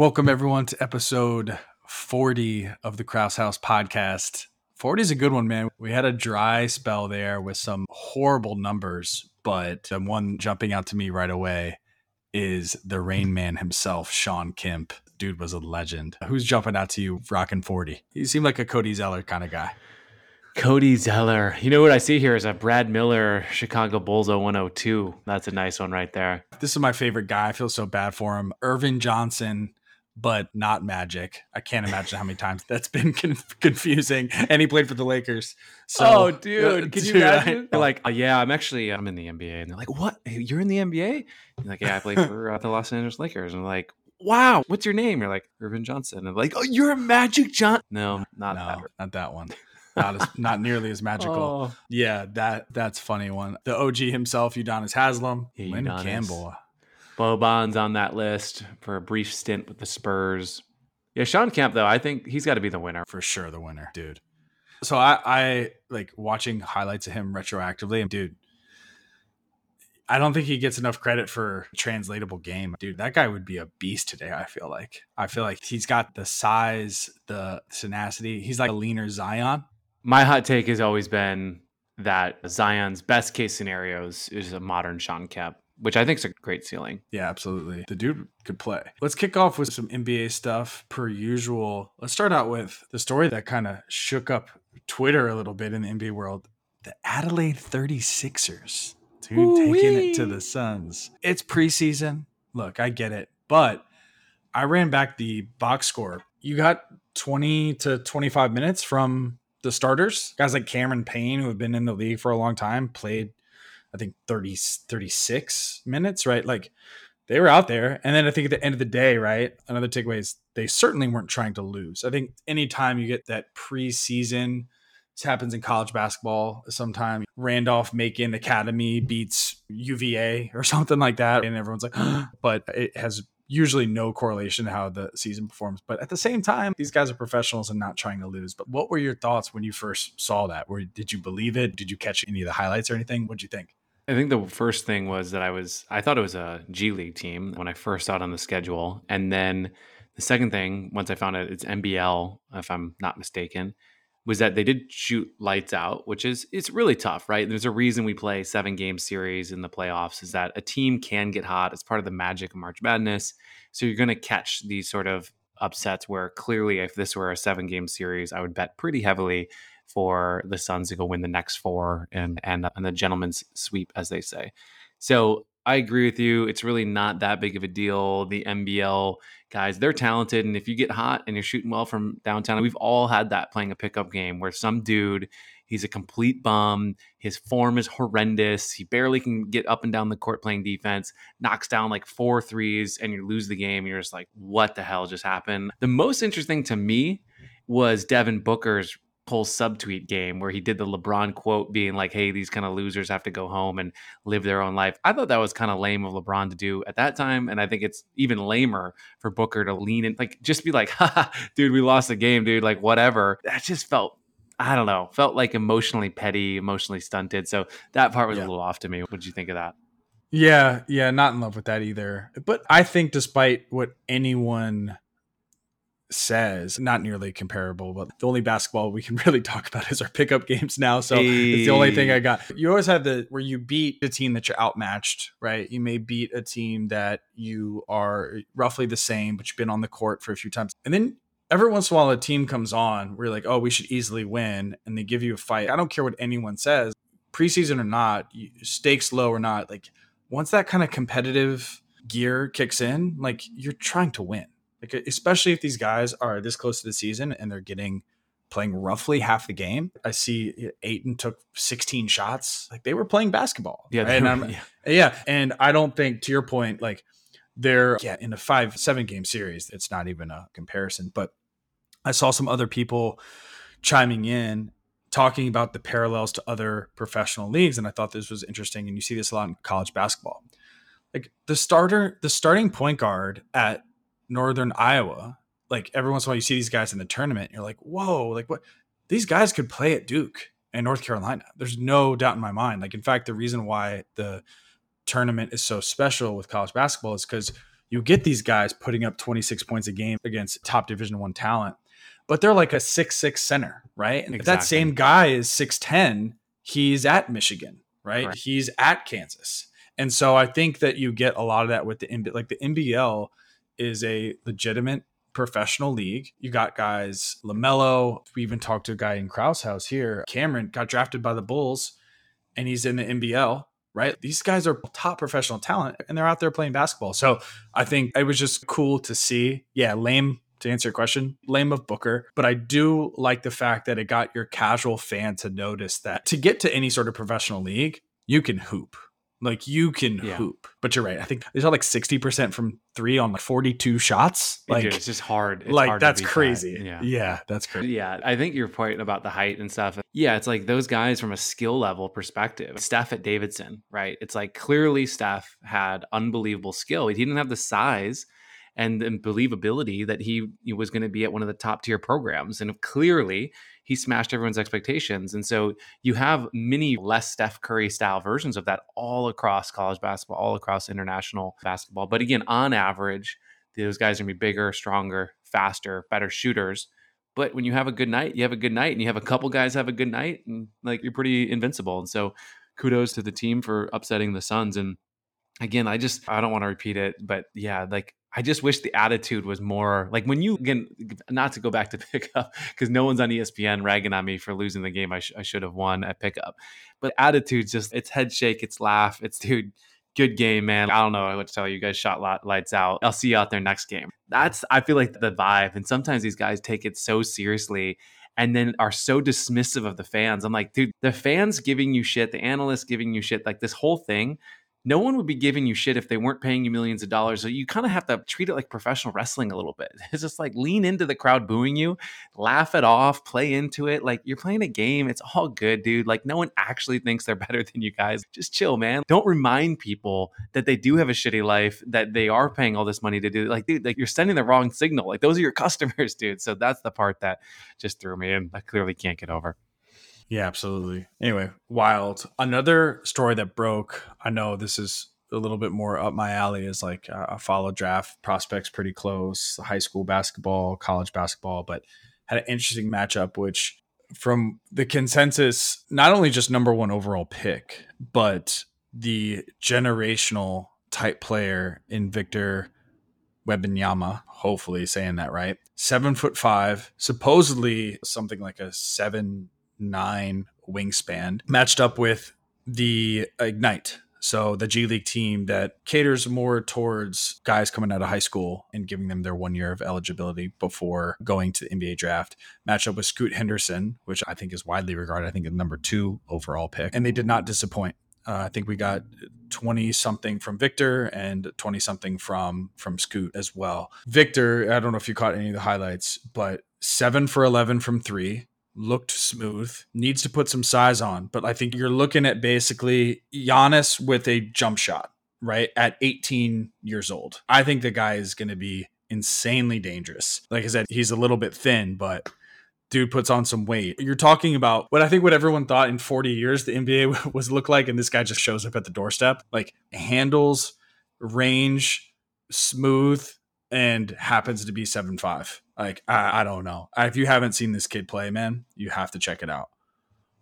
Welcome, everyone, to episode 40 of the Krause House podcast. 40 is a good one, man. We had a dry spell there with some horrible numbers, but the one jumping out to me right away is the Rain Man himself, Shawn Kemp. Dude was a legend. Who's jumping out to you rocking 40? He seemed like a Cody Zeller kind of guy. Cody Zeller. You know what I see here is a Brad Miller Chicago Bulls 102. That's a nice one right there. This is my favorite guy. I feel so bad for him. Ervin Johnson but not Magic. I can't imagine how many times that's been con- confusing. And he played for the Lakers. So, oh, dude, uh, can you imagine? They're like, oh, yeah, I'm actually I'm in the NBA, and they're like, what? You're in the NBA? You're like, yeah, I play for uh, the Los Angeles Lakers. And like, wow, what's your name? You're like Ervin Johnson. And like, oh, you're a Magic John? No, not no, that. Not that one. Not as not nearly as magical. Oh. Yeah, that that's funny one. The OG himself, Udonis Haslem, yeah, Lynn Campbell. Boban's on that list for a brief stint with the Spurs. Yeah, Shawn Kemp though, I think he's got to be the winner for sure. The winner, dude. So I, I like watching highlights of him retroactively, and dude. I don't think he gets enough credit for a translatable game. Dude, that guy would be a beast today, I feel like. I feel like he's got the size, the tenacity. He's like a leaner Zion. My hot take has always been that Zion's best case scenarios is a modern Shawn Kemp which I think is a great ceiling. Yeah, absolutely. The dude could play. Let's kick off with some NBA stuff per usual. Let's start out with the story that kind of shook up Twitter a little bit in the NBA world. The Adelaide 36ers. Dude, Ooh-wee. taking it to the Suns. It's preseason. Look, I get it. But I ran back the box score. You got 20 to 25 minutes from the starters. Guys like Cameron Payne, who have been in the league for a long time, played I think 30, 36 minutes, right? Like they were out there. And then I think at the end of the day, right? Another takeaway is they certainly weren't trying to lose. I think anytime you get that preseason, this happens in college basketball sometimes. Randolph Macon Academy beats UVA or something like that. And everyone's like, but it has usually no correlation to how the season performs. But at the same time, these guys are professionals and not trying to lose. But what were your thoughts when you first saw that? Where did you believe it? Did you catch any of the highlights or anything? What'd you think? I think the first thing was that I was I thought it was a G League team when I first saw it on the schedule, and then the second thing once I found out it's NBL, if I'm not mistaken, was that they did shoot lights out, which is it's really tough, right? There's a reason we play seven game series in the playoffs is that a team can get hot. It's part of the magic of March Madness. So you're going to catch these sort of upsets where clearly if this were a seven game series, I would bet pretty heavily for the Suns to go win the next four and and and the gentleman's sweep, as they say. So I agree with you. It's really not that big of a deal. The NBL guys, they're talented, and if you get hot and you're shooting well from downtown, we've all had that playing a pickup game where some dude. He's a complete bum. His form is horrendous. He barely can get up and down the court playing defense, knocks down like four threes, and you lose the game. You're just like, what the hell just happened? The most interesting to me was Devin Booker's whole subtweet game where he did the LeBron quote being like, hey, these kind of losers have to go home and live their own life. I thought that was kind of lame of LeBron to do at that time. And I think it's even lamer for Booker to lean in, like, just be like, ha, dude, we lost the game, dude, like, whatever. That just felt. I don't know, felt like emotionally petty, emotionally stunted. So that part was yeah. a little off to me. What did you think of that? Yeah, yeah, not in love with that either. But I think despite what anyone says not nearly comparable but the only basketball we can really talk about is our pickup games now. So hey. it's the only thing i got. You always have the where you beat a team that you're outmatched right? You may beat a team that you are roughly the same but you've been on the court for a few times. And then every once in a while a team comes on where you're like oh we should easily win and they give you a fight. I don't care what anyone says preseason or not stakes low or not like once that kind of competitive gear kicks in like you're trying to win like especially if these guys are this close to the season and they're getting playing roughly half the game. I see Ayton took 16 shots. Like they were playing basketball. Yeah. Right? And yeah. yeah. And I don't think to your point, like they're yeah, in a five, seven game series, it's not even a comparison. But I saw some other people chiming in talking about the parallels to other professional leagues. And I thought this was interesting. And you see this a lot in college basketball. Like the starter, the starting point guard at Northern Iowa, like every once in a while you see these guys in the tournament, you're like, whoa, like what? These guys could play at Duke and North Carolina. There's no doubt in my mind. Like, in fact, the reason why the tournament is so special with college basketball is because you get these guys putting up 26 points a game against top Division One talent, but they're like a six six center, right? And exactly. if that same guy is 6'10, he's at Michigan, right? right? He's at Kansas. And so I think that you get a lot of that with the. Like the NBL is a legitimate professional league. You got guys, LaMelo. We even talked to a guy in Krause House here. Cameron got drafted by the Bulls and he's in the NBL right? These guys are top professional talent and they're out there playing basketball. So I think it was just cool to see. Yeah, lame to answer your question, lame of Booker, but I do like the fact that it got your casual fan to notice that to get to any sort of professional league, you can hoop. Like you can yeah. hoop, but you're right. I think they shot like sixty percent from three on like forty two shots. Like Dude, it's just hard. It's like hard that's crazy. That. Yeah, yeah, that's crazy. Yeah, I think your point about the height and stuff. Yeah, it's like those guys from a skill level perspective. Steph at Davidson, right? It's like clearly Steph had unbelievable skill. He didn't have the size and, and believability that he, he was going to be at one of the top tier programs. And clearly, he smashed everyone's expectations. And so you have many less Steph Curry style versions of that all across college basketball, all across international basketball. But again, on average, those guys are going to be bigger, stronger, faster, better shooters. But when you have a good night, you have a good night, and you have a couple guys have a good night, and like you're pretty invincible. And so kudos to the team for upsetting the Suns. And again, I just I don't want to repeat it, but yeah, like I just wish the attitude was more like when you again, not to go back to pickup because no one's on ESPN ragging on me for losing the game I, sh- I should have won at pickup, but attitude just it's head shake, it's laugh, it's dude, good game, man. I don't know what to tell you. You guys shot lot, lights out. I'll see you out there next game. That's I feel like the vibe, and sometimes these guys take it so seriously and then are so dismissive of the fans. I'm like, dude, the fans giving you shit, the analysts giving you shit, like this whole thing no one would be giving you shit if they weren't paying you millions of dollars. So you kind of have to treat it like professional wrestling a little bit. It's just like lean into the crowd booing you, laugh it off, play into it. Like you're playing a game. It's all good, dude. Like no one actually thinks they're better than you guys. Just chill, man. Don't remind people that they do have a shitty life, that they are paying all this money to do. Like, dude, like you're sending the wrong signal. Like those are your customers, dude. So that's the part that just threw me in. I clearly can't get over. Yeah, absolutely. Anyway, wild. Another story that broke. I know this is a little bit more up my alley is like uh, I follow draft prospects pretty close, high school basketball, college basketball, but had an interesting matchup, which from the consensus, not only just number one overall pick, but the generational type player in Victor Wembanyama, hopefully saying that right. Seven foot five, supposedly something like a seven nine wingspan, matched up with the Ignite. So the G League team that caters more towards guys coming out of high school and giving them their one year of eligibility before going to the NBA draft. Match up with Scoot Henderson, which I think is widely regarded, I think, the number two overall pick. And they did not disappoint. Uh, I think we got 20 something from Victor and 20 something from from Scoot as well. Victor, I don't know if you caught any of the highlights, but 7 for 11 from 3, looked smooth, needs to put some size on, but I think you're looking at basically Giannis with a jump shot, right? At 18 years old. I think the guy is going to be insanely dangerous. Like I said, he's a little bit thin, but dude puts on some weight. You're talking about what I think what everyone thought in 40 years the NBA was look like and this guy just shows up at the doorstep. Like handles, range, smooth and happens to be seven five. Like I, I don't know. If you haven't seen this kid play, man, you have to check it out.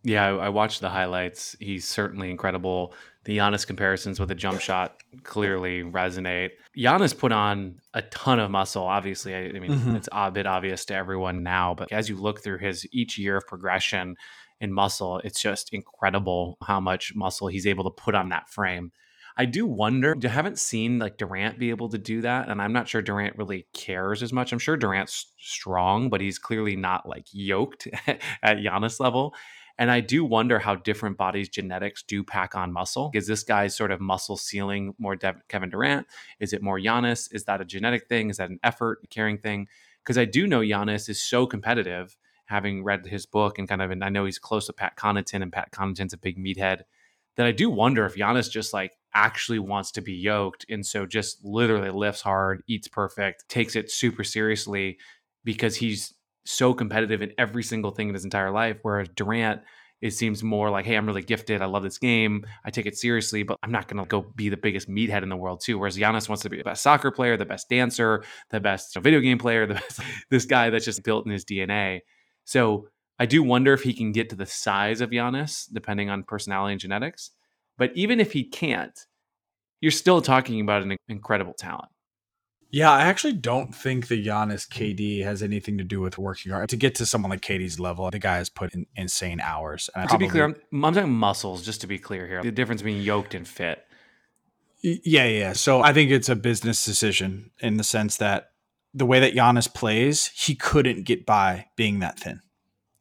Yeah, I, I watched the highlights. He's certainly incredible. The Giannis comparisons with the jump shot clearly resonate. Giannis put on a ton of muscle. Obviously, I, I mean mm-hmm. it's a bit obvious to everyone now, but as you look through his each year of progression in muscle, it's just incredible how much muscle he's able to put on that frame. I do wonder. I haven't seen like Durant be able to do that, and I'm not sure Durant really cares as much. I'm sure Durant's strong, but he's clearly not like yoked at Giannis level. And I do wonder how different bodies' genetics do pack on muscle. Is this guy's sort of muscle ceiling more De- Kevin Durant? Is it more Giannis? Is that a genetic thing? Is that an effort carrying thing? Because I do know Giannis is so competitive, having read his book and kind of, and I know he's close to Pat Connaughton, and Pat Connaughton's a big meathead. That I do wonder if Giannis just like actually wants to be yoked and so just literally lifts hard, eats perfect, takes it super seriously because he's so competitive in every single thing in his entire life whereas Durant it seems more like, hey, I'm really gifted. I love this game. I take it seriously, but I'm not going to go be the biggest meathead in the world too. Whereas Giannis wants to be the best soccer player, the best dancer, the best video game player, the best, this guy that's just built in his DNA. So I do wonder if he can get to the size of Giannis, depending on personality and genetics. But even if he can't, you're still talking about an incredible talent. Yeah, I actually don't think the Giannis hmm. KD has anything to do with working hard. To get to someone like KD's level, the guy has put in insane hours. And to probably, be clear, I'm, I'm talking muscles, just to be clear here. The difference between yoked and fit. Yeah, yeah. So I think it's a business decision in the sense that the way that Giannis plays, he couldn't get by being that thin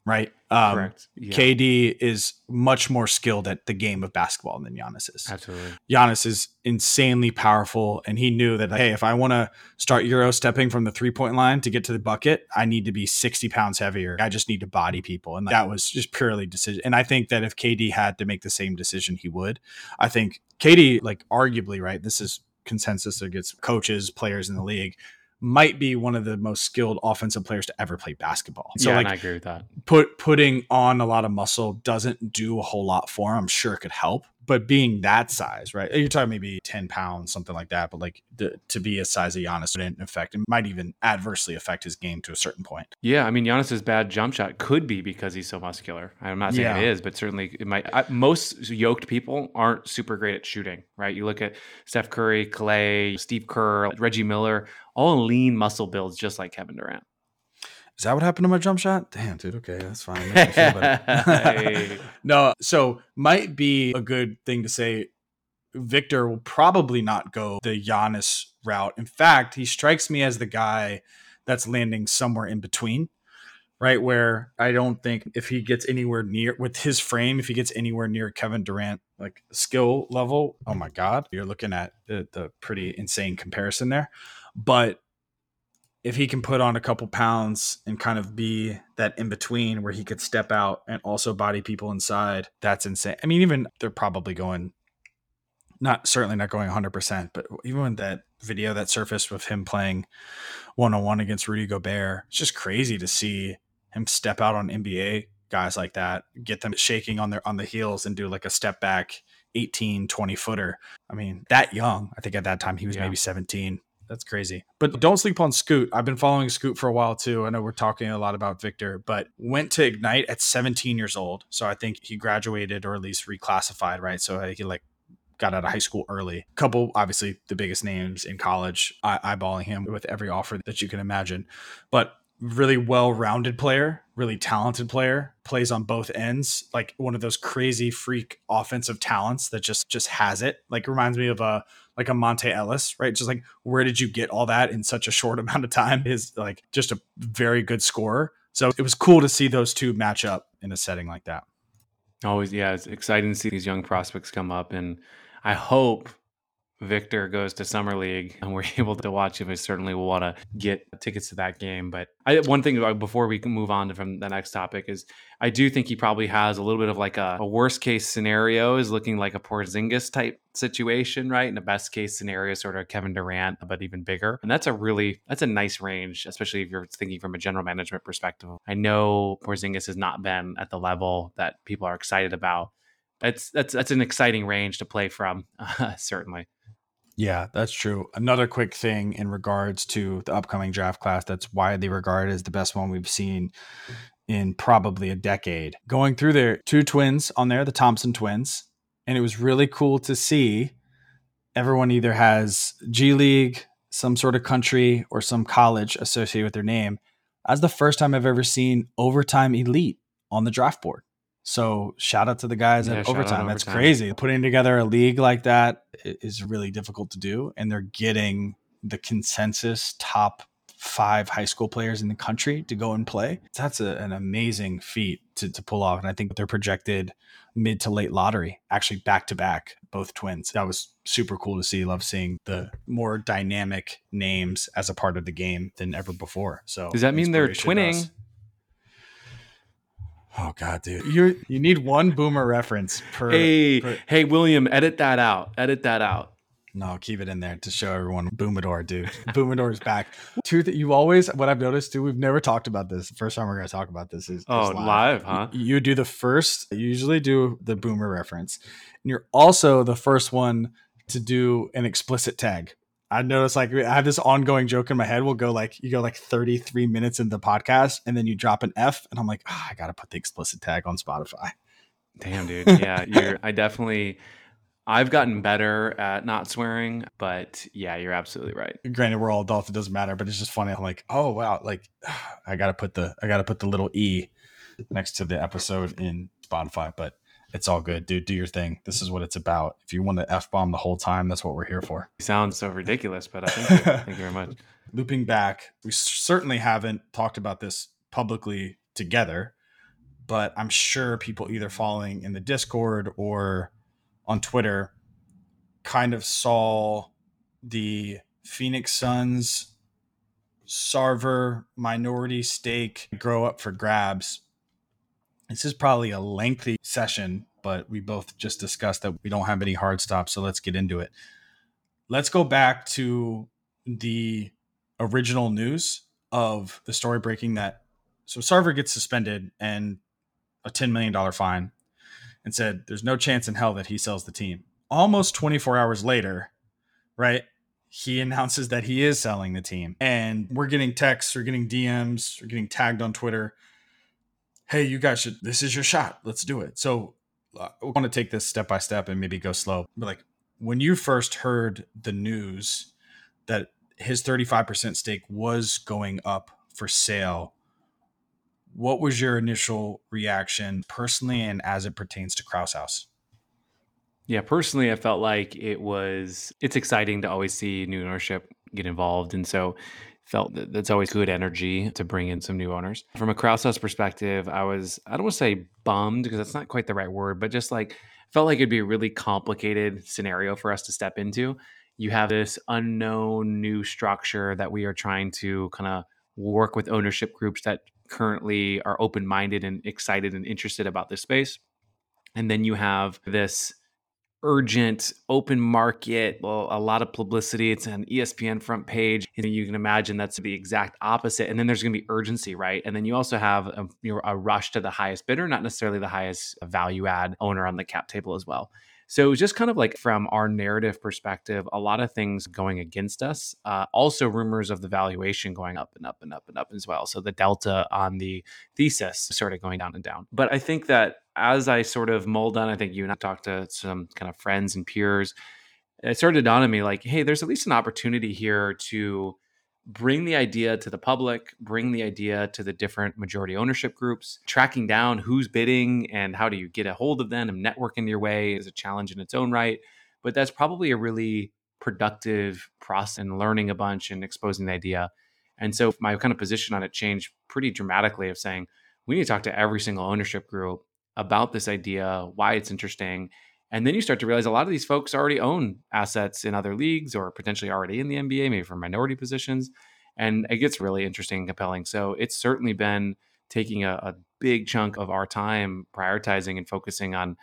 right? Um, Correct. Yeah. KD is much more skilled at the game of basketball than Giannis is. Absolutely. Giannis is insanely powerful, and he knew that hey, if I want to start euro stepping from the three point line to get to the bucket, I need to be sixty pounds heavier. I just need to body people, and that was just purely decision. And I think that if KD had to make the same decision, he would. I think KD, like arguably, right? This is consensus against coaches, players in the league might be one of the most skilled offensive players to ever play basketball. So yeah, like, I agree with that. Put putting on a lot of muscle doesn't do a whole lot for him. I'm sure it could help, but being that size, right? You're talking maybe 10 pounds, something like that. But like the, to be a size of Giannis didn't affect it might even adversely affect his game to a certain point. Yeah. I mean, Giannis's bad jump shot could be because he's so muscular. I'm not saying yeah. it is, but certainly it might. I, most yoked people aren't super great at shooting, right? You look at Steph Curry, Klay, Steve Kerr, Reggie Miller, all lean muscle builds just like Kevin Durant. Is that what happened to my jump shot? Damn, dude. Okay, that's fine. no, so might be a good thing to say. Victor will probably not go the Giannis route. In fact, he strikes me as the guy that's landing somewhere in between, right? Where I don't think if he gets anywhere near with his frame, if he gets anywhere near Kevin Durant, like skill level, oh my God, you're looking at the, the pretty insane comparison there. But if he can put on a couple pounds and kind of be that in between where he could step out and also body people inside, that's insane. I mean, even they're probably going not certainly not going 100%, but even when that video that surfaced with him playing one on one against Rudy Gobert, it's just crazy to see him step out on NBA guys like that, get them shaking on their on the heels and do like a step back 18, 20 footer. I mean, that young, I think at that time he was yeah. maybe 17 that's crazy. But don't sleep on Scoot. I've been following Scoot for a while too. I know we're talking a lot about Victor, but went to Ignite at 17 years old. So I think he graduated or at least reclassified, right? So I think he like got out of high school early. Couple, obviously, the biggest names in college, eye- eyeballing him with every offer that you can imagine. But really well-rounded player, really talented player, plays on both ends, like one of those crazy freak offensive talents that just just has it. Like reminds me of a like a Monta Ellis, right? Just like where did you get all that in such a short amount of time? Is like just a very good scorer. So it was cool to see those two match up in a setting like that. Always, yeah, it's exciting to see these young prospects come up, and I hope Victor goes to summer league and we're able to watch him, I certainly will want to get tickets to that game. But I, one thing before we can move on from the next topic is I do think he probably has a little bit of like a, a worst case scenario is looking like a Porzingis type situation, right? And a best case scenario, sort of Kevin Durant, but even bigger. And that's a really that's a nice range, especially if you're thinking from a general management perspective. I know Porzingis has not been at the level that people are excited about. That's that's that's an exciting range to play from, uh, certainly. Yeah, that's true. Another quick thing in regards to the upcoming draft class that's widely regarded as the best one we've seen in probably a decade. Going through there, two twins on there, the Thompson twins, and it was really cool to see everyone either has G League, some sort of country, or some college associated with their name. That's the first time I've ever seen overtime elite on the draft board. So shout out to the guys yeah, at overtime. That's overtime. crazy. Putting together a league like that is really difficult to do, and they're getting the consensus top five high school players in the country to go and play. That's a, an amazing feat to, to pull off, and I think they're projected mid to late lottery, actually back to back, both twins. That was super cool to see. Love seeing the more dynamic names as a part of the game than ever before. So does that mean they're twinning? Oh god, dude. You you need one boomer reference per Hey, per, hey William, edit that out. Edit that out. No, keep it in there to show everyone. Boomador, dude. Boomador is back. Two that you always, what I've noticed too, we've never talked about this. The first time we're going to talk about this is, oh, is live. live, huh? You, you do the first, you usually do the boomer reference. And you're also the first one to do an explicit tag. I noticed like I have this ongoing joke in my head. We'll go like you go like 33 minutes in the podcast and then you drop an F and I'm like, oh, I gotta put the explicit tag on Spotify. Damn, dude. Yeah, you're I definitely I've gotten better at not swearing, but yeah, you're absolutely right. Granted, we're all adults; it doesn't matter. But it's just funny. I'm like, oh wow, like I gotta put the I gotta put the little e next to the episode in Spotify. But it's all good, dude. Do your thing. This is what it's about. If you want to f bomb the whole time, that's what we're here for. sounds so ridiculous, but I thank you. thank you very much. Looping back, we certainly haven't talked about this publicly together, but I'm sure people either following in the Discord or on Twitter kind of saw the Phoenix Suns Sarver minority stake grow up for grabs. This is probably a lengthy session, but we both just discussed that we don't have any hard stops, so let's get into it. Let's go back to the original news of the story breaking that so Sarver gets suspended and a $10 million fine and said there's no chance in hell that he sells the team. Almost 24 hours later, right? He announces that he is selling the team. And we're getting texts, we're getting DMs, we're getting tagged on Twitter. Hey, you guys should, this is your shot. Let's do it. So I want to take this step by step and maybe go slow. But like when you first heard the news that his 35% stake was going up for sale, what was your initial reaction personally and as it pertains to Krause House? Yeah, personally, I felt like it was it's exciting to always see new ownership get involved, and so felt that that's always good energy to bring in some new owners. From a Krause House perspective, I was I don't want to say bummed because that's not quite the right word, but just like felt like it'd be a really complicated scenario for us to step into. You have this unknown new structure that we are trying to kind of work with ownership groups that currently are open minded and excited and interested about this space. And then you have this urgent open market well, a lot of publicity it's an espn front page and you can imagine that's the exact opposite and then there's going to be urgency right and then you also have a, you know, a rush to the highest bidder not necessarily the highest value add owner on the cap table as well so just kind of like from our narrative perspective, a lot of things going against us. Uh, also, rumors of the valuation going up and up and up and up as well. So the delta on the thesis started going down and down. But I think that as I sort of mulled on, I think you and I talked to some kind of friends and peers. It started to dawn on me like, hey, there's at least an opportunity here to bring the idea to the public, bring the idea to the different majority ownership groups. Tracking down who's bidding and how do you get a hold of them and networking your way is a challenge in its own right. But that's probably a really productive process and learning a bunch and exposing the idea. And so my kind of position on it changed pretty dramatically of saying, we need to talk to every single ownership group about this idea, why it's interesting, and then you start to realize a lot of these folks already own assets in other leagues or potentially already in the NBA, maybe for minority positions. And it gets really interesting and compelling. So it's certainly been taking a, a big chunk of our time prioritizing and focusing on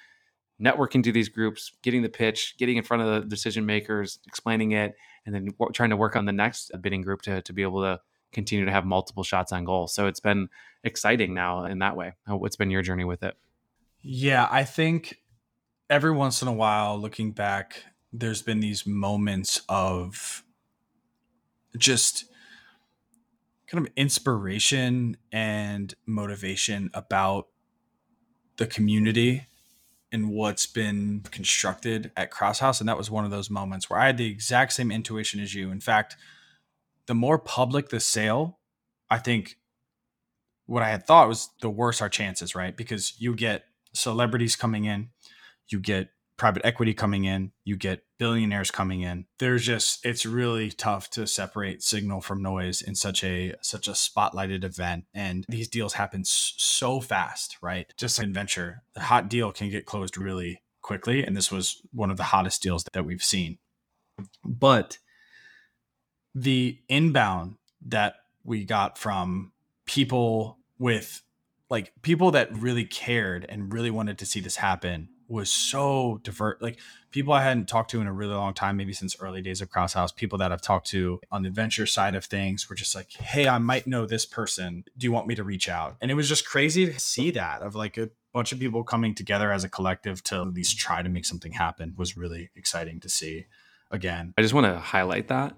networking to these groups, getting the pitch, getting in front of the decision makers, explaining it, and then w- trying to work on the next bidding group to, to be able to continue to have multiple shots on goal. So it's been exciting now in that way. What's been your journey with it? Yeah, I think every once in a while, looking back, there's been these moments of just kind of inspiration and motivation about the community and what's been constructed at Krause House. And that was one of those moments where I had the exact same intuition as you. In fact, the more public the sale, I think what I had thought was the worse our chances, right? Because you get celebrities coming in, you get private equity coming in, you get billionaires coming in. There's just it's really tough to separate signal from noise in such a such a spotlighted event and these deals happen so fast, right? Just like venture, the hot deal can get closed really quickly and this was one of the hottest deals that we've seen. But the inbound that we got from people with like people that really cared and really wanted to see this happen was so divert. Like people I hadn't talked to in a really long time, maybe since early days of Krause House, people that I've talked to on the venture side of things were just like, hey, I might know this person. Do you want me to reach out? And it was just crazy to see that of like a bunch of people coming together as a collective to at least try to make something happen was really exciting to see again. I just want to highlight that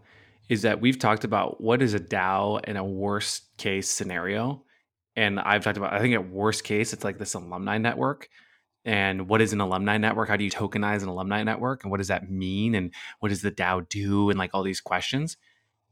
is that we've talked about what is a DAO in a worst case scenario. And I've talked about, I think at worst case, it's like this alumni network. And what is an alumni network? How do you tokenize an alumni network? And what does that mean? And what does the DAO do? And like all these questions.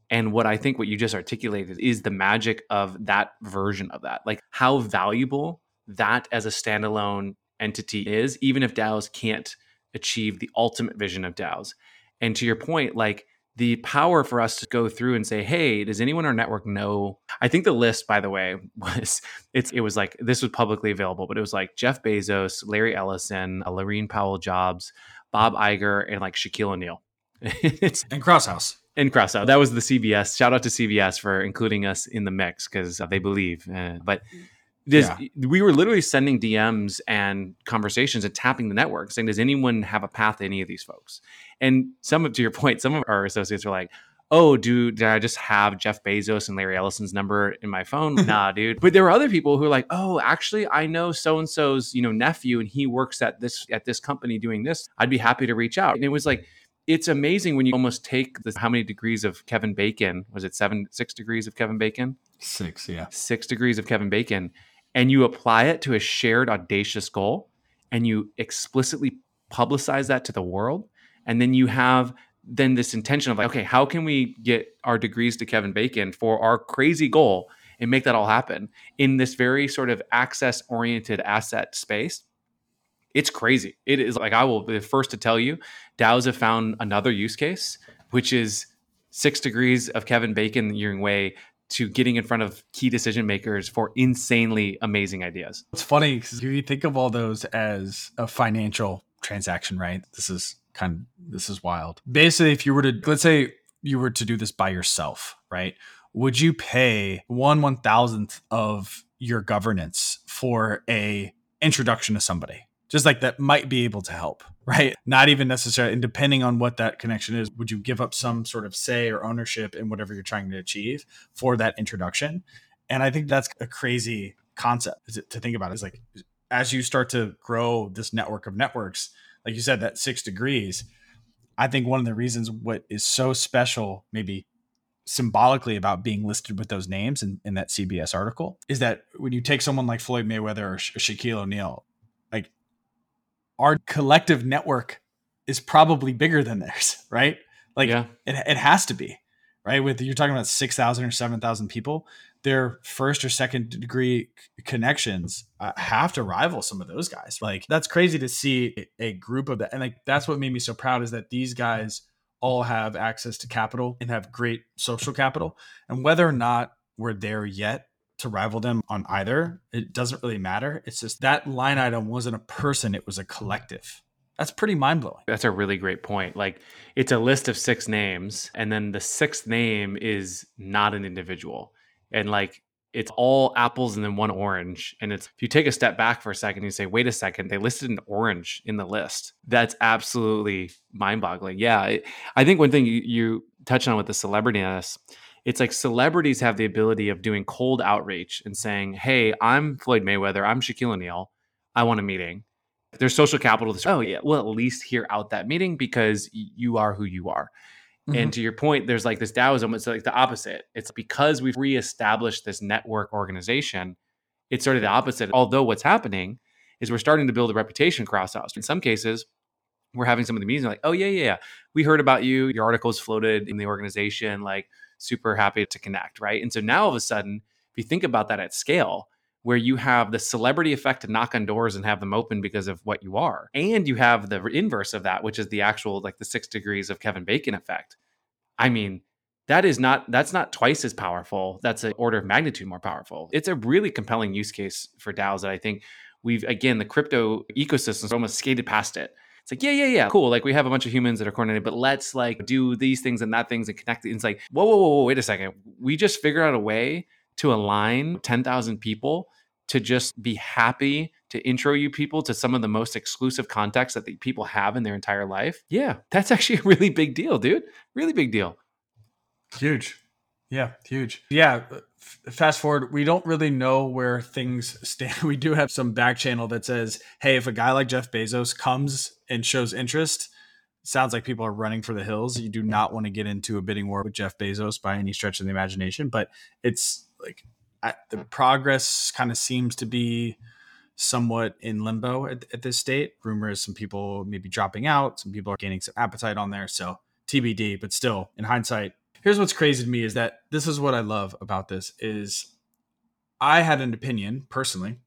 And what I think what you just articulated is the magic of that version of that. Like how valuable that as a standalone entity is, even if DAOs can't achieve the ultimate vision of DAOs. And to your point, like the power for us to go through and say, "Hey, does anyone on our network know?" I think the list, by the way, was it's it was like this was publicly available, but it was like Jeff Bezos, Larry Ellison, Laurene Powell Jobs, Bob Iger, and like Shaquille O'Neal. it's and Krause House. And Krause House. That was the CBS. Shout out to CBS for including us in the mix because they believe. Uh, but does, yeah. we were literally sending DMs and conversations and tapping the network saying, does anyone have a path to any of these folks? And some of, to your point, some of our associates are like, oh, dude, did I just have Jeff Bezos and Larry Ellison's number in my phone? nah, dude. But there were other people who were like, oh, actually, I know so and so's, you know, nephew, and he works at this at this company doing this. I'd be happy to reach out. And it was like, it's amazing when you almost take the how many degrees of Kevin Bacon was it seven six degrees of Kevin Bacon? Six, yeah, six degrees of Kevin Bacon, and you apply it to a shared audacious goal, and you explicitly publicize that to the world and then you have then this intention of like okay how can we get our degrees to kevin bacon for our crazy goal and make that all happen? In this very sort of access oriented asset space it's crazy. It is like i will be the first to tell you daos have found another use case which is six degrees of kevin bacon your way to getting in front of key decision makers for insanely amazing ideas. It's funny because you think of all those as a financial transaction, right? This is kind of this is wild. Basically, if you were to let's say you were to do this by yourself, right? Would you pay one one thousandth of your governance for a introduction to somebody? Just like that might be able to help, right? Not even necessarily, and depending on what that connection is, would you give up some sort of say or ownership in whatever you're trying to achieve for that introduction? And I think that's a crazy concept to think about. Is like as you start to grow this network of networks, like you said, that six degrees. I think one of the reasons what is so special, maybe symbolically about being listed with those names in, in that CBS article is that when you take someone like Floyd Mayweather or Sha- Shaquille O'Neal, our collective network is probably bigger than theirs, right? Like yeah. it, it has to be, right? With you're talking about 6,000 or 7,000 people, their first or second degree connections uh, have to rival some of those guys. Like that's crazy to see a group of that. And like that's what made me so proud is that these guys all have access to capital and have great social capital. And whether or not we're there yet to rival them on either, it doesn't really matter. It's just that line item wasn't a person, it was a collective. That's pretty mind blowing. That's a really great point. Like it's a list of six names, and then the sixth name is not an individual and like it's all apples and then one orange. And it's if you take a step back for a second, you say, wait a second, they listed an orange in the list. That's absolutely mind boggling. Yeah. I think one thing you, you touch on with the celebrityness, it's like celebrities have the ability of doing cold outreach and saying, hey, I'm Floyd Mayweather, I'm Shaquille O'Neal, I want a meeting. There's social capital. To, oh, yeah, well, at least hear out that meeting because you are who you are. Mm-hmm. And to your point, there's like this Taoism, it's like the opposite. It's because we've reestablished this network organization, it's sort of the opposite. Although what's happening is we're starting to build a reputation Krause House. In some cases, we're having some of the meetings like, oh, yeah, yeah, yeah. We heard about you. Your articles floated in the organization, like super happy to connect, right? And so now all of a sudden, if you think about that at scale, where you have the celebrity effect to knock on doors and have them open because of what you are. And you have the inverse of that, which is the actual like the six degrees of Kevin Bacon effect. I mean, that is not that's not twice as powerful. That's an order of magnitude more powerful. It's a really compelling use case for DAOs that I think we've again the crypto ecosystem's almost skated past it. It's like, yeah, yeah, yeah, cool. Like we have a bunch of humans that are coordinated, but let's like do these things and that things and connect. It's like, whoa, whoa, whoa, whoa, wait a second. We just figured out a way to align 10,000 people to just be happy to intro you people to some of the most exclusive contacts that the people have in their entire life. Yeah, that's actually a really big deal, dude. Really big deal. Huge. Yeah, huge. Yeah. Fast forward, we don't really know where things stand. We do have some back channel that says, hey, if a guy like Jeff Bezos comes and shows interest, sounds like people are running for the hills. You do not want to get into a bidding war with Jeff Bezos by any stretch of the imagination, but it's like the progress kind of seems to be somewhat in limbo at, at this state. Rumors, some people maybe dropping out, some people are gaining some appetite on there. So TBD, but still, in hindsight, here's what's crazy to me is that this is what I love about this is I had an opinion personally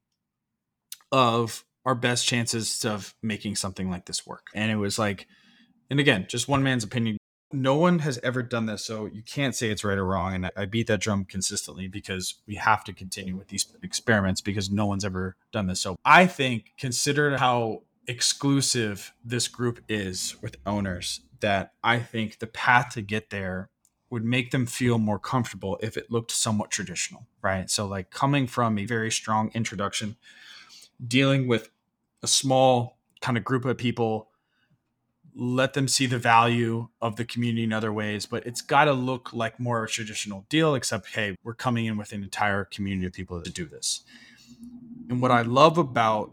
of our best chances of making something like this work. And it was like, and again, just one man's opinion. No one has ever done this, so you can't say it's right or wrong. And I beat that drum consistently because we have to continue with these experiments because no one's ever done this. So I think, consider how exclusive this group is with owners, that I think the path to get there would make them feel more comfortable if it looked somewhat traditional, right? So, like coming from a very strong introduction, dealing with a small kind of group of people, let them see the value of the community in other ways, but it's got to look like more of a traditional deal, except, hey, we're coming in with an entire community of people to do this. And what I love about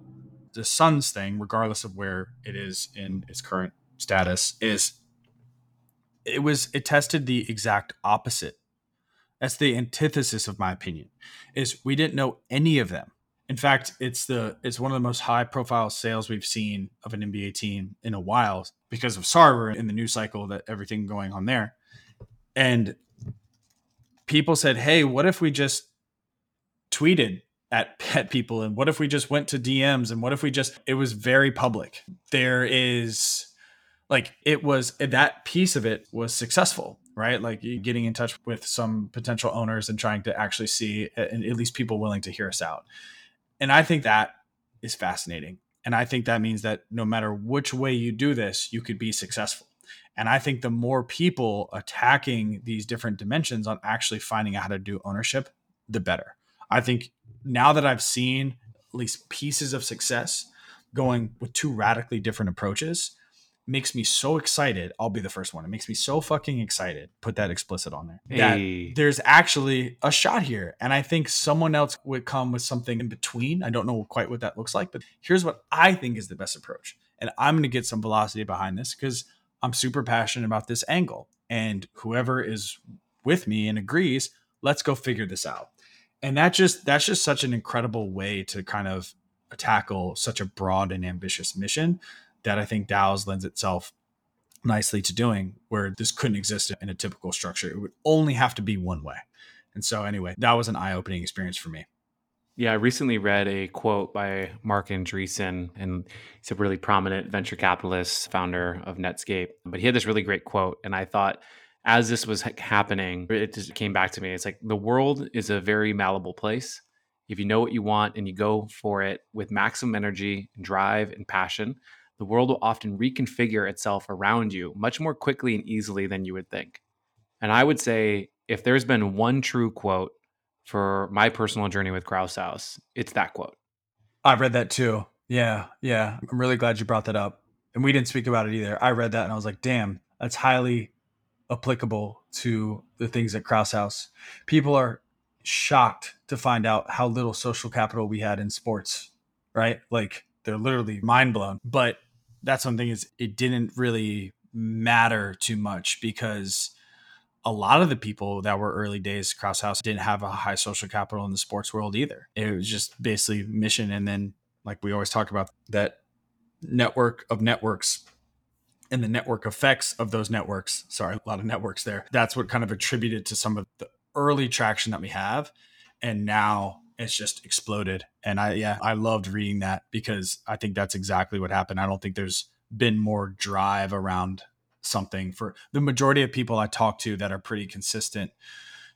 the Suns thing, regardless of where it is in its current status, is it was it tested the exact opposite. That's the antithesis of my opinion. Is we didn't know any of them. In fact, it's the it's one of the most high profile sales we've seen of an NBA team in a while because of Sarver in the news cycle that everything going on there. And people said, "Hey, what if we just tweeted at pet people and what if we just went to DMs and what if we just it was very public. There is like it was that piece of it was successful right? Like getting in touch with some potential owners and trying to actually see and at least people willing to hear us out. And i think that is fascinating. And i think that means that no matter which way you do this you could be successful. And i think the more people attacking these different dimensions on actually finding out how to do ownership the better. I think now that i've seen at least pieces of success going with two radically different approaches makes me so excited. I'll be the first one. It makes me so fucking excited. Put that explicit on there. Hey. That there's actually a shot here. And I think someone else would come with something in between. I don't know quite what that looks like, but here's what I think is the best approach. And I'm going to get some velocity behind this because I'm super passionate about this angle. And whoever is with me and agrees, let's go figure this out. And that just that's just such an incredible way to kind of tackle such a broad and ambitious mission that I think DAOs lends itself nicely to doing, where this couldn't exist in a typical structure. It would only have to be one way. And so, anyway, that was an eye opening experience for me. Yeah, I recently read a quote by Marc Andreessen, and he's a really prominent venture capitalist, founder of Netscape. But he had this really great quote, and I thought, as this was happening, it just came back to me. It's like the world is a very malleable place. If you know what you want and you go for it with maximum energy, drive, and passion, the world will often reconfigure itself around you much more quickly and easily than you would think. And I would say if there's been one true quote for my personal journey with Krause House, it's that quote. I read that too. Yeah, yeah. I'm really glad you brought that up. And we didn't speak about it either. I read that and I was like, damn, that's highly applicable to the things at Krause House. People are shocked to find out how little social capital we had in sports, right? Like they're literally mind blown. But that's something is it didn't really matter too much because a lot of the people that were early days Krause House didn't have a high social capital in the sports world either. It was just basically mission and then like we always talk about that network of networks and the network effects of those networks. Sorry, a lot of networks there. That's what kind of attributed to some of the early traction that we have. And now it's just exploded. And I, yeah, I loved reading that because I think that's exactly what happened. I don't think there's been more drive around something for the majority of people I talk to that are pretty consistent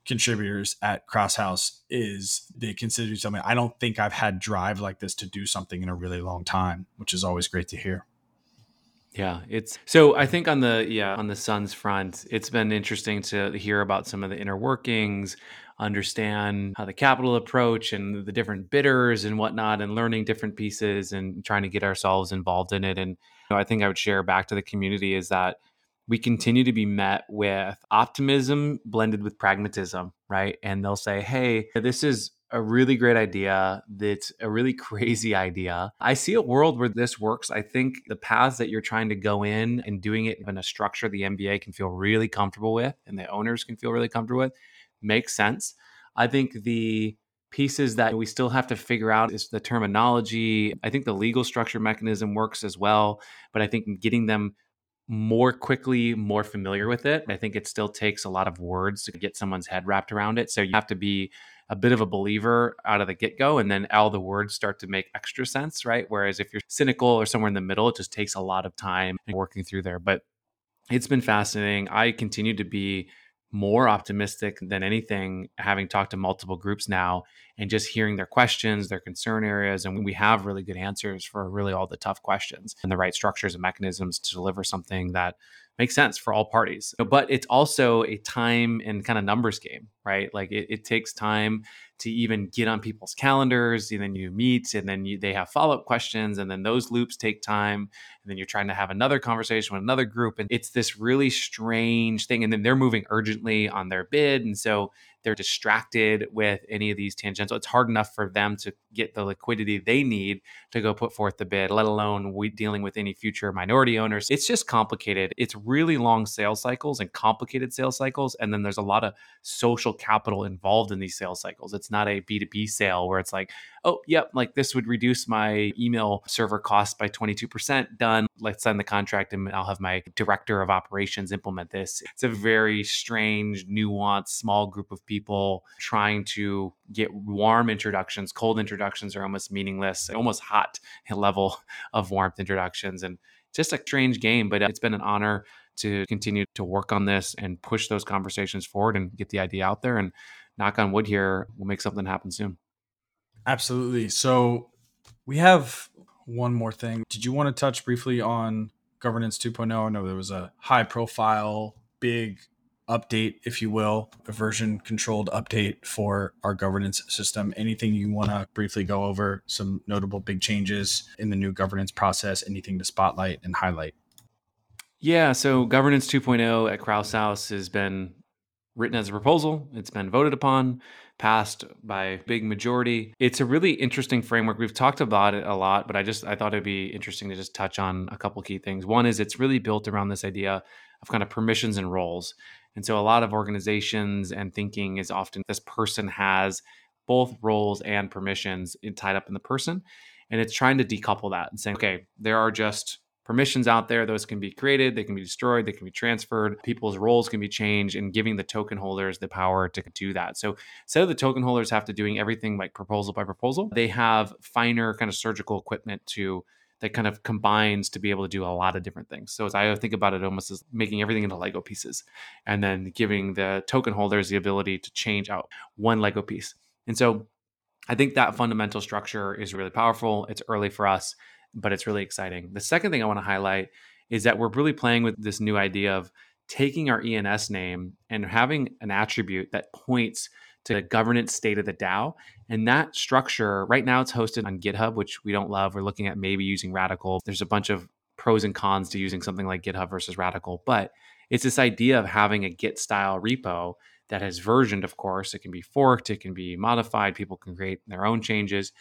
contributors at Krause House is they consider something. I don't think I've had drive like this to do something in a really long time, which is always great to hear. Yeah, it's so I think on the yeah, on the Suns front, it's been interesting to hear about some of the inner workings understand how the capital approach and the different bidders and whatnot, and learning different pieces and trying to get ourselves involved in it. And you know, I think I would share back to the community is that we continue to be met with optimism blended with pragmatism, right? And they'll say, hey, this is a really great idea. That's a really crazy idea. I see a world where this works. I think the paths that you're trying to go in and doing it in a structure the NBA can feel really comfortable with and the owners can feel really comfortable with makes sense. I think the pieces that we still have to figure out is the terminology. I think the legal structure mechanism works as well, but I think getting them more quickly more familiar with it. I think it still takes a lot of words to get someone's head wrapped around it. So you have to be a bit of a believer out of the get go, and then all the words start to make extra sense, right? Whereas if you're cynical or somewhere in the middle, it just takes a lot of time working through there. But it's been fascinating. I continue to be more optimistic than anything having talked to multiple groups now and just hearing their questions their concern areas and we have really good answers for really all the tough questions and the right structures and mechanisms to deliver something that makes sense for all parties. But it's also a time and kind of numbers game right? Like it, it takes time to even get on people's calendars and then you meet and then you, they have follow-up questions and then those loops take time and then you're trying to have another conversation with another group and it's this really strange thing and then they're moving urgently on their bid and so they're distracted with any of these tangential. It's hard enough for them to get the liquidity they need to go put forth the bid, let alone we dealing with any future minority owners. It's just complicated. It's really long sales cycles and complicated sales cycles. And then there's a lot of social capital involved in these sales cycles. It's not a B2B sale where it's like, oh, yep, like this would reduce my email server costs by 22%. Done. Let's sign the contract and I'll have my director of operations implement this. It's a very strange, nuanced, small group of people trying to get warm introductions. Cold introductions are almost meaningless, almost hot level of warmth introductions. And just a strange game, but uh, it's been an honor to continue to work on this and push those conversations forward and get the idea out there. And knock on wood here, we'll make something happen soon. Absolutely. So we have one more thing. Did you want to touch briefly on governance 2.0? I know there was a high profile, big update, if you will, a version controlled update for our governance system. Anything you want to briefly go over? Some notable big changes in the new governance process? Anything to spotlight and highlight? Yeah, so governance 2.0 at Krause House has been written as a proposal. It's been voted upon, passed by big majority. It's a really interesting framework. We've talked about it a lot, but I just I thought it'd be interesting to just touch on a couple key things. One is it's really built around this idea of kind of permissions and roles. And so a lot of organizations and thinking is often this person has both roles and permissions tied up in the person. And it's trying to decouple that and saying, okay, there are just permissions out there. Those can be created, they can be destroyed, they can be transferred. People's roles can be changed, and giving the token holders the power to do that. So instead of the token holders have to doing everything like proposal by proposal, they have finer kind of surgical equipment to that kind of combines to be able to do a lot of different things. So as I think about it almost as making everything into Lego pieces and then giving the token holders the ability to change out one Lego piece. And so I think that fundamental structure is really powerful. It's early for us, but it's really exciting. The second thing I want to highlight is that we're really playing with this new idea of taking our ENS name and having an attribute that points to the governance state of the DAO. And that structure, right now, it's hosted on GitHub, which we don't love. We're looking at maybe using Radicle. There's a bunch of pros and cons to using something like GitHub versus Radicle, but it's this idea of having a Git style repo that has versioned, of course. It can be forked, it can be modified, people can create their own changes.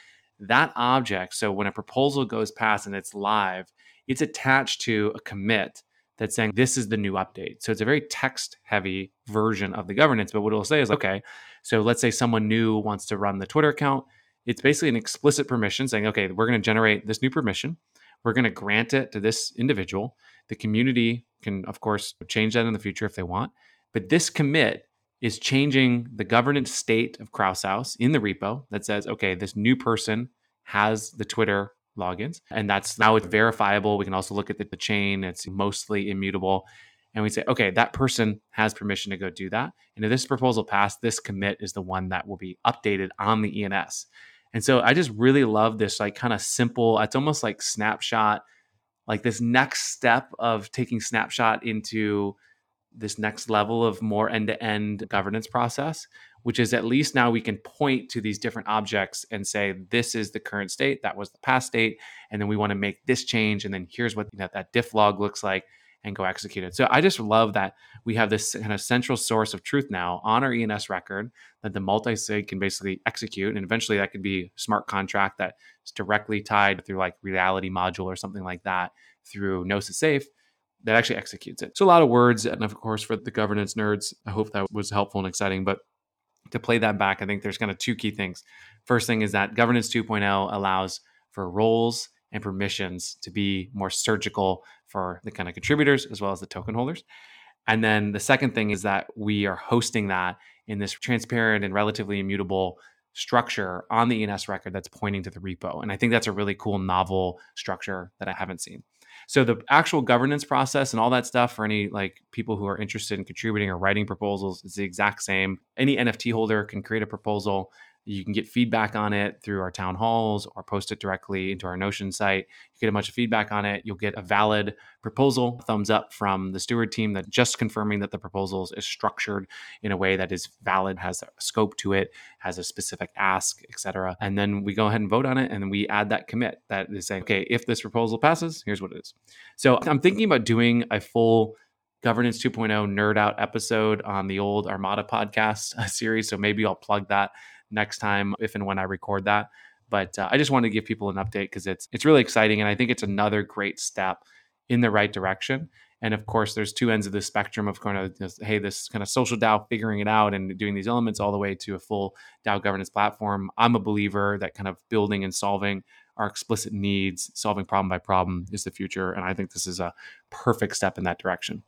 That object, so when a proposal goes past and it's live, it's attached to a commit that's saying this is the new update. So it's a very text heavy version of the governance. But what it'll say is, okay, so let's say someone new wants to run the Twitter account. It's basically an explicit permission saying, okay, we're going to generate this new permission. We're going to grant it to this individual. The community can, of course, change that in the future if they want. But this commit is changing the governance state of Krause House in the repo that says, okay, this new person has the Twitter logins. And that's now it's verifiable. We can also look at the, the chain, it's mostly immutable. And we say, okay, that person has permission to go do that. And if this proposal passed, this commit is the one that will be updated on the ENS. And so I just really love this, like kind of simple, it's almost like snapshot, like this next step of taking snapshot into this next level of more end to end governance process which is at least now we can point to these different objects and say, this is the current state, that was the past state, and then we want to make this change, and then here's what know, that diff log looks like and go execute it. So I just love that we have this kind of central source of truth now on our ENS record that the multi-sig can basically execute. And eventually that could be smart contract that is directly tied through like reality module or something like that through Gnosis Safe that actually executes it. So a lot of words. And of course, for the governance nerds, I hope that was helpful and exciting. But to play that back, I think there's kind of two key things. First thing is that governance 2.0 allows for roles and permissions to be more surgical for the kind of contributors as well as the token holders. And then the second thing is that we are hosting that in this transparent and relatively immutable structure on the ENS record that's pointing to the repo. And I think that's a really cool novel structure that I haven't seen. So the actual governance process and all that stuff for any like people who are interested in contributing or writing proposals is the exact same. Any NFT holder can create a proposal you can get feedback on it through our town halls or post it directly into our Notion site. You get a bunch of feedback on it. You'll get a valid proposal, thumbs up from the steward team that just confirming that the proposals is structured in a way that is valid, has a scope to it, has a specific ask, etc. And then we go ahead and vote on it, and we add that commit that is saying, okay, if this proposal passes, here's what it is. So I'm thinking about doing a full Governance 2.0 nerd out episode on the old Armada podcast uh, series. So maybe I'll plug that next time if and when I record that. But uh, I just wanted to give people an update because it's it's really exciting, and I think it's another great step in the right direction. And of course, there's two ends of the spectrum of kind of this, hey, this kind of social DAO figuring it out and doing these elements all the way to a full DAO governance platform. I'm a believer that kind of building and solving our explicit needs, solving problem by problem is the future. And I think this is a perfect step in that direction.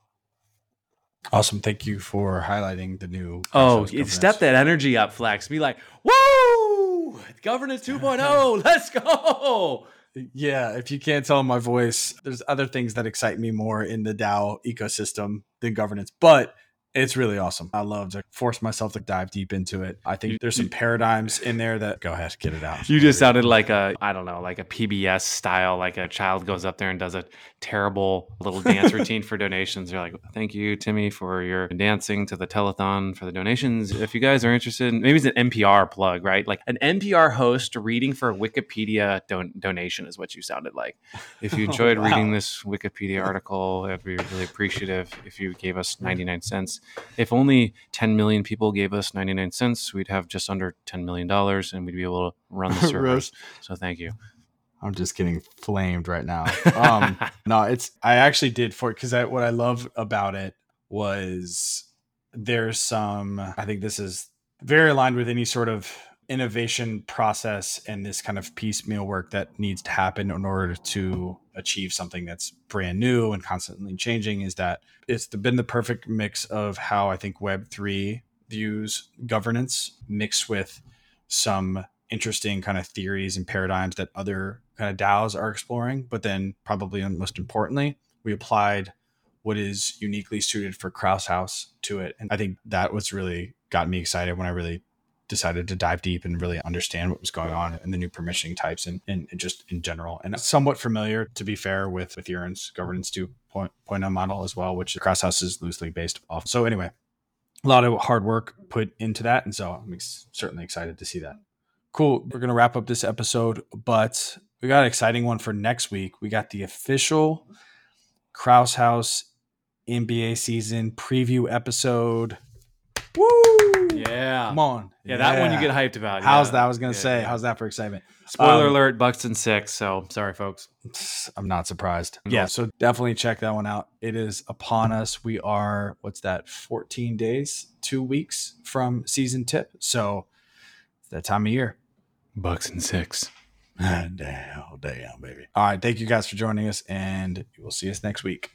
Awesome. Thank you for highlighting the new. Oh, step that energy up, Flex. Be like, woo! Governance 2.0. Let's go. Yeah, if you can't tell my voice, there's other things that excite me more in the DAO ecosystem than governance. But it's really awesome. I love to force myself to dive deep into it. I think there's some paradigms in there that go ahead, get it out. You just sounded like a, I don't know, like a PBS style, like a child goes up there and does a terrible little dance routine for donations. They're like, thank you, Timmy, for your dancing to the telethon for the donations. If you guys are interested, maybe it's an NPR plug, right? Like an NPR host reading for a Wikipedia don- donation is what you sounded like. If you oh, enjoyed oh, wow. reading this Wikipedia article, I'd be really appreciative if you gave us 99 cents if only 10 million people gave us 99 cents, we'd have just under 10 million dollars and we'd be able to run the servers. so thank you. I'm just getting flamed right now. Um, no, it's I actually did for because what I love about it was there's some. I think this is very aligned with any sort of innovation process and this kind of piecemeal work that needs to happen in order to achieve something that's brand new and constantly changing is that it's been the perfect mix of how I think Web3 views governance mixed with some interesting kind of theories and paradigms that other kind of DAOs are exploring. But then, probably most importantly, we applied what is uniquely suited for Krause House to it. And I think that was really got me excited when I really decided to dive deep and really understand what was going on in the new permissioning types and, and, just in general. And somewhat familiar, to be fair, with, with Yearn's governance 2.0 model as well, which the Krause House is loosely based off. So anyway, a lot of hard work put into that. And so I'm ex- certainly excited to see that. Cool. We're going to wrap up this episode, but we got an exciting one for next week. We got the official Krause House NBA season preview episode. Woo! Yeah. Come on. Yeah, that one you get hyped about. How's yeah. that? I was going to yeah, say, yeah. how's that for excitement? Spoiler um, alert, Bucks in six. So sorry, folks. I'm not surprised. Yeah. So definitely check that one out. It is upon us. We are, what's that, 14 days, two weeks from season tip. So it's that time of year. Bucks in six. damn, damn, baby. All right. Thank you guys for joining us, and we'll see us next week.